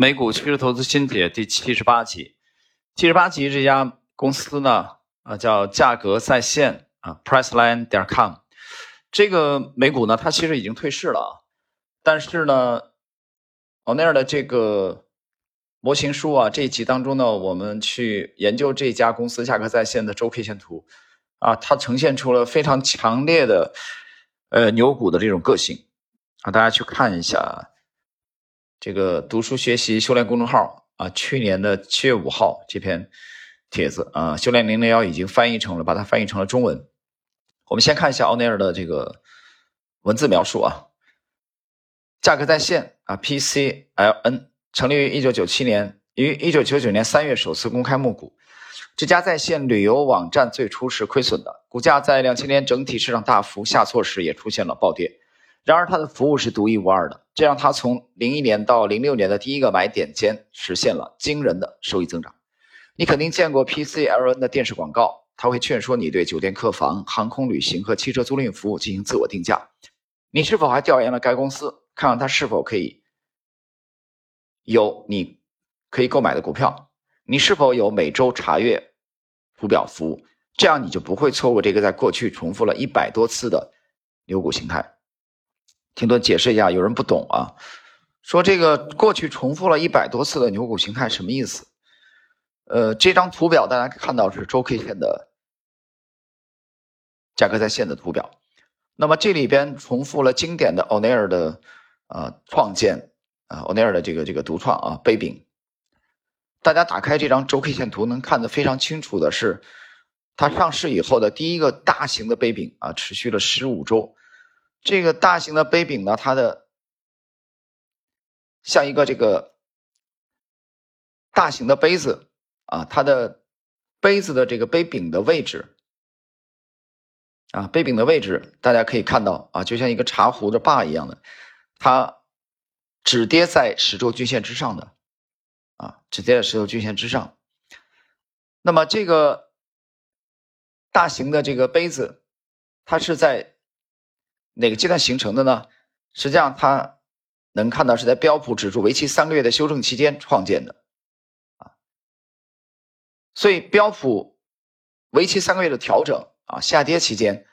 美股趋势投资新解第七十八集，七十八集这家公司呢，啊叫价格在线啊，Priceline 点 com，这个美股呢，它其实已经退市了啊，但是呢，奥尼尔的这个模型书啊，这一集当中呢，我们去研究这家公司价格在线的周 K 线图啊，它呈现出了非常强烈的呃牛股的这种个性啊，大家去看一下。这个读书学习修炼公众号啊，去年的七月五号这篇帖子啊，修炼零零幺已经翻译成了，把它翻译成了中文。我们先看一下奥尼尔的这个文字描述啊，价格在线啊，PCLN 成立于一九九七年，于一九九九年三月首次公开募股。这家在线旅游网站最初是亏损的，股价在两千年整体市场大幅下挫时也出现了暴跌。然而，它的服务是独一无二的，这让它从零一年到零六年的第一个买点间实现了惊人的收益增长。你肯定见过 PCLN 的电视广告，它会劝说你对酒店客房、航空旅行和汽车租赁服务进行自我定价。你是否还调研了该公司，看看它是否可以有你可以购买的股票？你是否有每周查阅图表服务？这样你就不会错过这个在过去重复了一百多次的牛股形态。听多解释一下，有人不懂啊，说这个过去重复了一百多次的牛股形态什么意思？呃，这张图表大家看到是周 K 线的价格在线的图表，那么这里边重复了经典的欧尼尔的啊创建啊欧尼尔的这个这个独创啊杯柄，大家打开这张周 K 线图能看得非常清楚的是，它上市以后的第一个大型的杯柄啊，持续了十五周。这个大型的杯柄呢，它的像一个这个大型的杯子啊，它的杯子的这个杯柄的位置啊，杯柄的位置大家可以看到啊，就像一个茶壶的把一样的，它只跌在十周均线之上的啊，只跌在十周均线之上。那么这个大型的这个杯子，它是在。哪个阶段形成的呢？实际上，它能看到是在标普指数为期三个月的修正期间创建的，啊，所以标普为期三个月的调整啊下跌期间，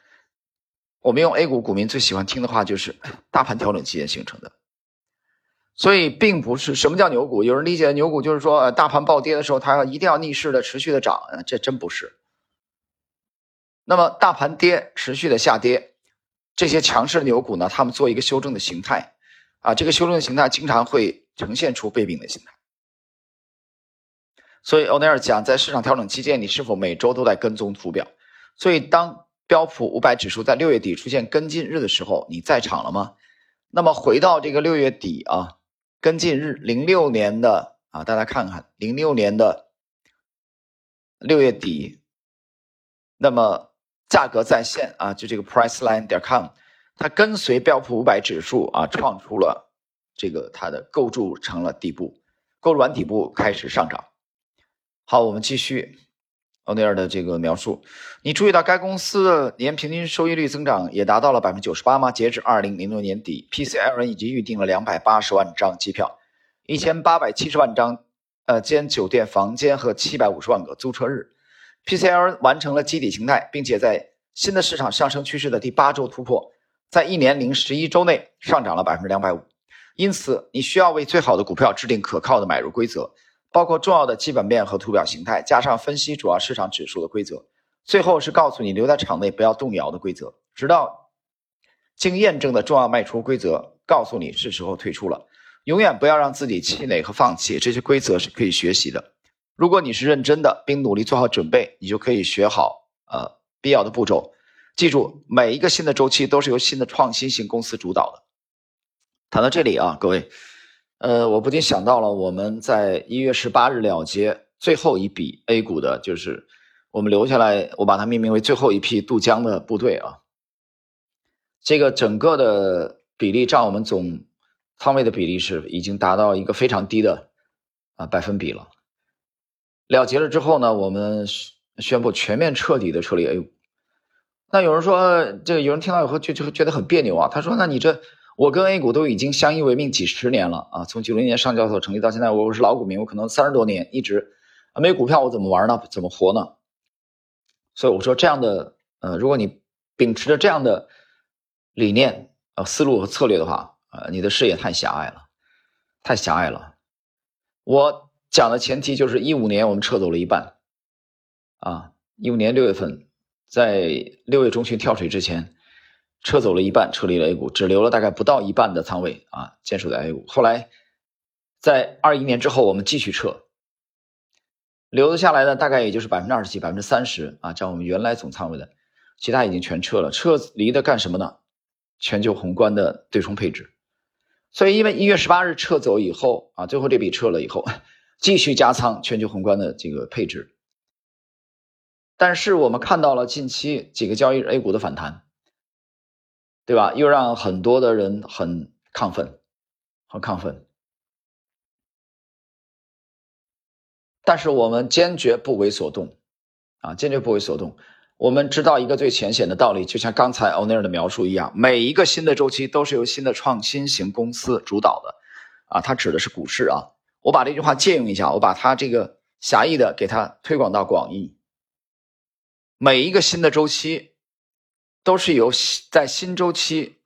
我们用 A 股股民最喜欢听的话就是大盘调整期间形成的，所以并不是什么叫牛股。有人理解牛股就是说，呃，大盘暴跌的时候，它要一定要逆势的持续的涨，这真不是。那么大盘跌，持续的下跌。这些强势的牛股呢，他们做一个修正的形态，啊，这个修正的形态经常会呈现出背柄的形态。所以欧尼尔讲，在市场调整期间，你是否每周都在跟踪图表？所以当标普五百指数在六月底出现跟进日的时候，你在场了吗？那么回到这个六月底啊，跟进日零六年的啊，大家看看零六年的六月底，那么。价格在线啊，就这个 Priceline 点 com，它跟随标普五百指数啊，创出了这个它的构筑成了底部，构筑完底部开始上涨。好，我们继续欧尼尔的这个描述。你注意到该公司的年平均收益率增长也达到了百分之九十八吗？截至二零零六年底，PCL 已经预定了两百八十万张机票，一千八百七十万张呃间酒店房间和七百五十万个租车日。PCL 完成了基底形态，并且在新的市场上升趋势的第八周突破，在一年零十一周内上涨了百分之两百五。因此，你需要为最好的股票制定可靠的买入规则，包括重要的基本面和图表形态，加上分析主要市场指数的规则。最后是告诉你留在场内不要动摇的规则，直到经验证的重要卖出规则告诉你是时候退出了。永远不要让自己气馁和放弃，这些规则是可以学习的。如果你是认真的，并努力做好准备，你就可以学好呃必要的步骤。记住，每一个新的周期都是由新的创新型公司主导的。谈到这里啊，各位，呃，我不禁想到了我们在一月十八日了结最后一笔 A 股的，就是我们留下来，我把它命名为最后一批渡江的部队啊。这个整个的比例占我们总仓位的比例是已经达到一个非常低的啊百分比了。了结了之后呢，我们宣布全面彻底的撤离 A 股。那有人说，这个有人听到以后就就觉得很别扭啊。他说：“那你这我跟 A 股都已经相依为命几十年了啊，从九零年上交所成立到现在，我是老股民，我可能三十多年一直没股票，我怎么玩呢？怎么活呢？所以我说这样的呃，如果你秉持着这样的理念啊、思路和策略的话，呃，你的视野太狭隘了，太狭隘了。我讲的前提就是一五年我们撤走了一半，啊，一五年六月份，在六月中旬跳水之前，撤走了一半，撤离了 A 股，只留了大概不到一半的仓位啊，坚守在 A 股。后来在二一年之后，我们继续撤。留的下来的大概也就是百分之二十几、百分之三十啊，占我们原来总仓位的，其他已经全撤了。撤离的干什么呢？全球宏观的对冲配置。所以，因为一月十八日撤走以后啊，最后这笔撤了以后，继续加仓全球宏观的这个配置。但是我们看到了近期几个交易日 A 股的反弹，对吧？又让很多的人很亢奋，很亢奋。但是我们坚决不为所动，啊，坚决不为所动。我们知道一个最浅显的道理，就像刚才欧内尔的描述一样，每一个新的周期都是由新的创新型公司主导的，啊，它指的是股市啊。我把这句话借用一下，我把它这个狭义的给它推广到广义。每一个新的周期都是由在新周期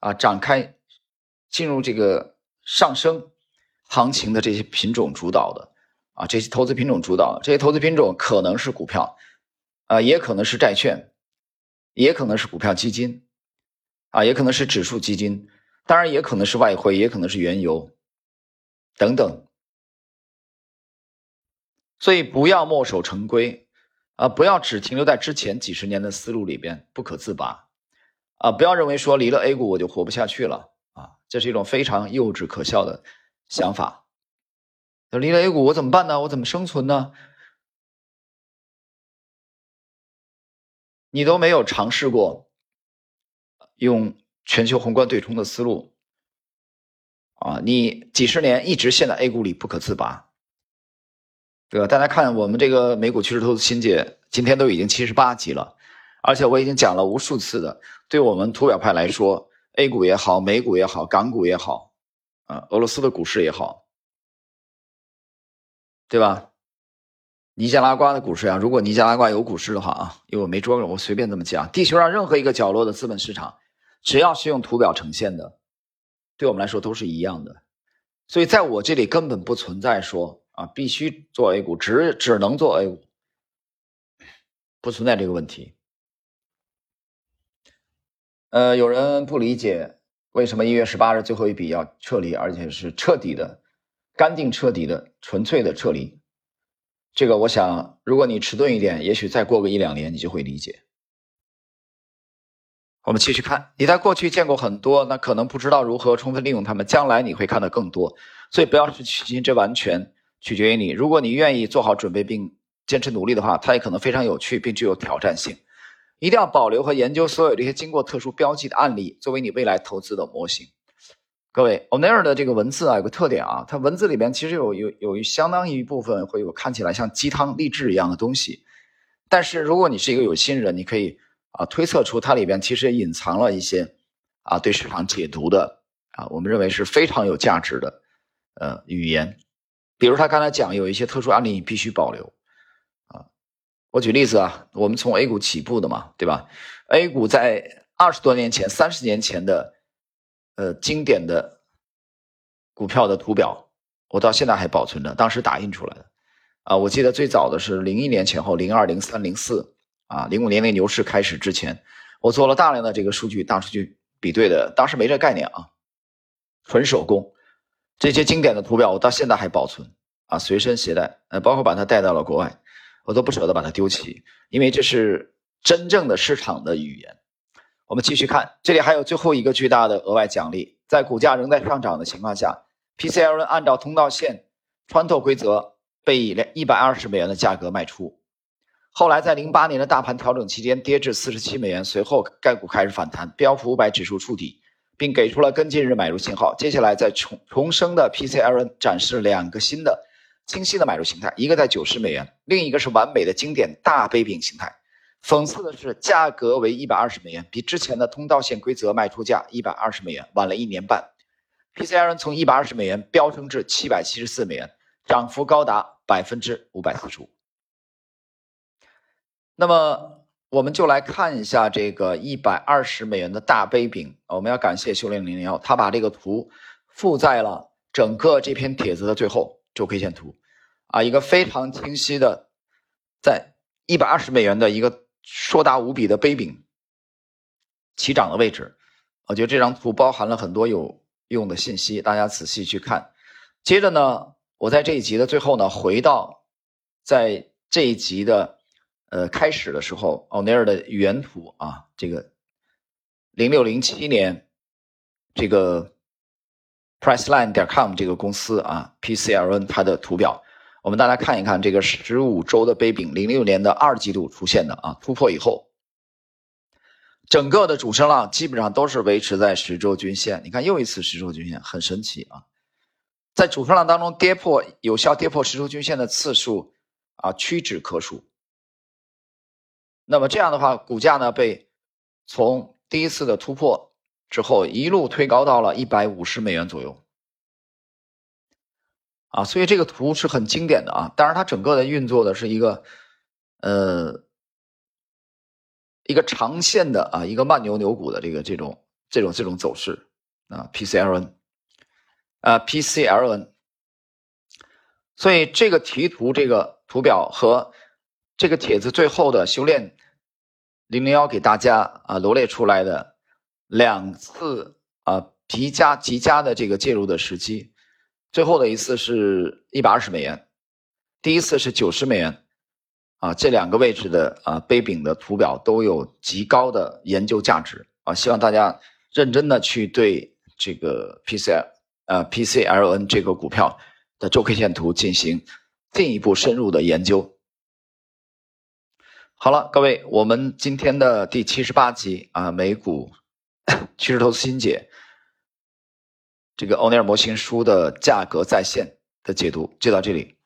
啊展开进入这个上升行情的这些品种主导的。啊，这些投资品种主导，这些投资品种可能是股票，啊，也可能是债券，也可能是股票基金，啊，也可能是指数基金，当然也可能是外汇，也可能是原油，等等。所以不要墨守成规，啊，不要只停留在之前几十年的思路里边不可自拔，啊，不要认为说离了 A 股我就活不下去了，啊，这是一种非常幼稚可笑的想法。离了 A 股我怎么办呢？我怎么生存呢？你都没有尝试过用全球宏观对冲的思路啊！你几十年一直陷在 A 股里不可自拔，对吧？大家看我们这个美股趋势投资新解，今天都已经七十八集了，而且我已经讲了无数次的，对我们图表派来说，A 股也好，美股也好，港股也好，啊，俄罗斯的股市也好。对吧？尼加拉瓜的股市啊，如果尼加拉瓜有股市的话啊，因为我没捉着，我随便这么讲。地球上任何一个角落的资本市场，只要是用图表呈现的，对我们来说都是一样的。所以在我这里根本不存在说啊，必须做 A 股，只只能做 A 股，不存在这个问题。呃，有人不理解为什么一月十八日最后一笔要撤离，而且是彻底的。干净彻底的、纯粹的撤离，这个我想，如果你迟钝一点，也许再过个一两年，你就会理解。我们继续看，你在过去见过很多，那可能不知道如何充分利用它们，将来你会看到更多。所以不要去取经，这完全取决于你。如果你愿意做好准备并坚持努力的话，它也可能非常有趣并具有挑战性。一定要保留和研究所有这些经过特殊标记的案例，作为你未来投资的模型。各位 o n e r 的这个文字啊，有个特点啊，它文字里边其实有有有相当一部分会有看起来像鸡汤励志一样的东西，但是如果你是一个有心人，你可以啊推测出它里边其实隐藏了一些啊对市场解读的啊，我们认为是非常有价值的呃语言，比如他刚才讲有一些特殊案例你必须保留啊，我举例子啊，我们从 A 股起步的嘛，对吧？A 股在二十多年前、三十年前的。呃，经典的股票的图表，我到现在还保存着，当时打印出来的。啊，我记得最早的是零一年前后，零二、零三、零四，啊，零五年那牛市开始之前，我做了大量的这个数据大数据比对的，当时没这概念啊，纯手工。这些经典的图表，我到现在还保存，啊，随身携带，呃，包括把它带到了国外，我都不舍得把它丢弃，因为这是真正的市场的语言。我们继续看，这里还有最后一个巨大的额外奖励，在股价仍在上涨的情况下，PCL 按照通道线穿透规则被以一百二十美元的价格卖出。后来在零八年的大盘调整期间跌至四十七美元，随后该股开始反弹，标普五百指数触底，并给出了跟进日买入信号。接下来在重重生的 PCLN 展示两个新的清晰的买入形态，一个在九十美元，另一个是完美的经典大杯柄形态。讽刺的是，价格为一百二十美元，比之前的通道线规则卖出价一百二十美元晚了一年半。PCRN 从一百二十美元飙升至七百七十四美元，涨幅高达百分之五百四十五。那么，我们就来看一下这个一百二十美元的大杯饼。我们要感谢修炼零零幺，他把这个图附在了整个这篇帖子的最后，周 K 线图啊，一个非常清晰的，在一百二十美元的一个。硕大无比的杯柄起涨的位置，我觉得这张图包含了很多有用的信息，大家仔细去看。接着呢，我在这一集的最后呢，回到在这一集的呃开始的时候，奥尼尔的原图啊，这个零六零七年这个 Priceline 点 com 这个公司啊，PCLN 它的图表。我们大家看一看这个十五周的杯柄，零六年的二季度出现的啊突破以后，整个的主升浪基本上都是维持在十周均线。你看又一次十周均线，很神奇啊！在主升浪当中跌破有效跌破十周均线的次数啊屈指可数。那么这样的话，股价呢被从第一次的突破之后一路推高到了一百五十美元左右。啊，所以这个图是很经典的啊，当然它整个的运作的是一个，呃，一个长线的啊，一个慢牛牛股的这个这种这种这种走势啊，PCLN，啊 PCLN，所以这个题图这个图表和这个帖子最后的修炼零零幺给大家啊罗列出来的两次啊极佳极佳的这个介入的时机。最后的一次是一百二十美元，第一次是九十美元，啊，这两个位置的啊杯柄的图表都有极高的研究价值啊，希望大家认真的去对这个 PCL 呃 PCLN 这个股票的周 K 线图进行进一步深入的研究。好了，各位，我们今天的第七十八集啊美股趋势投资新解。这个欧尼尔模型书的价格在线的解读就到这里。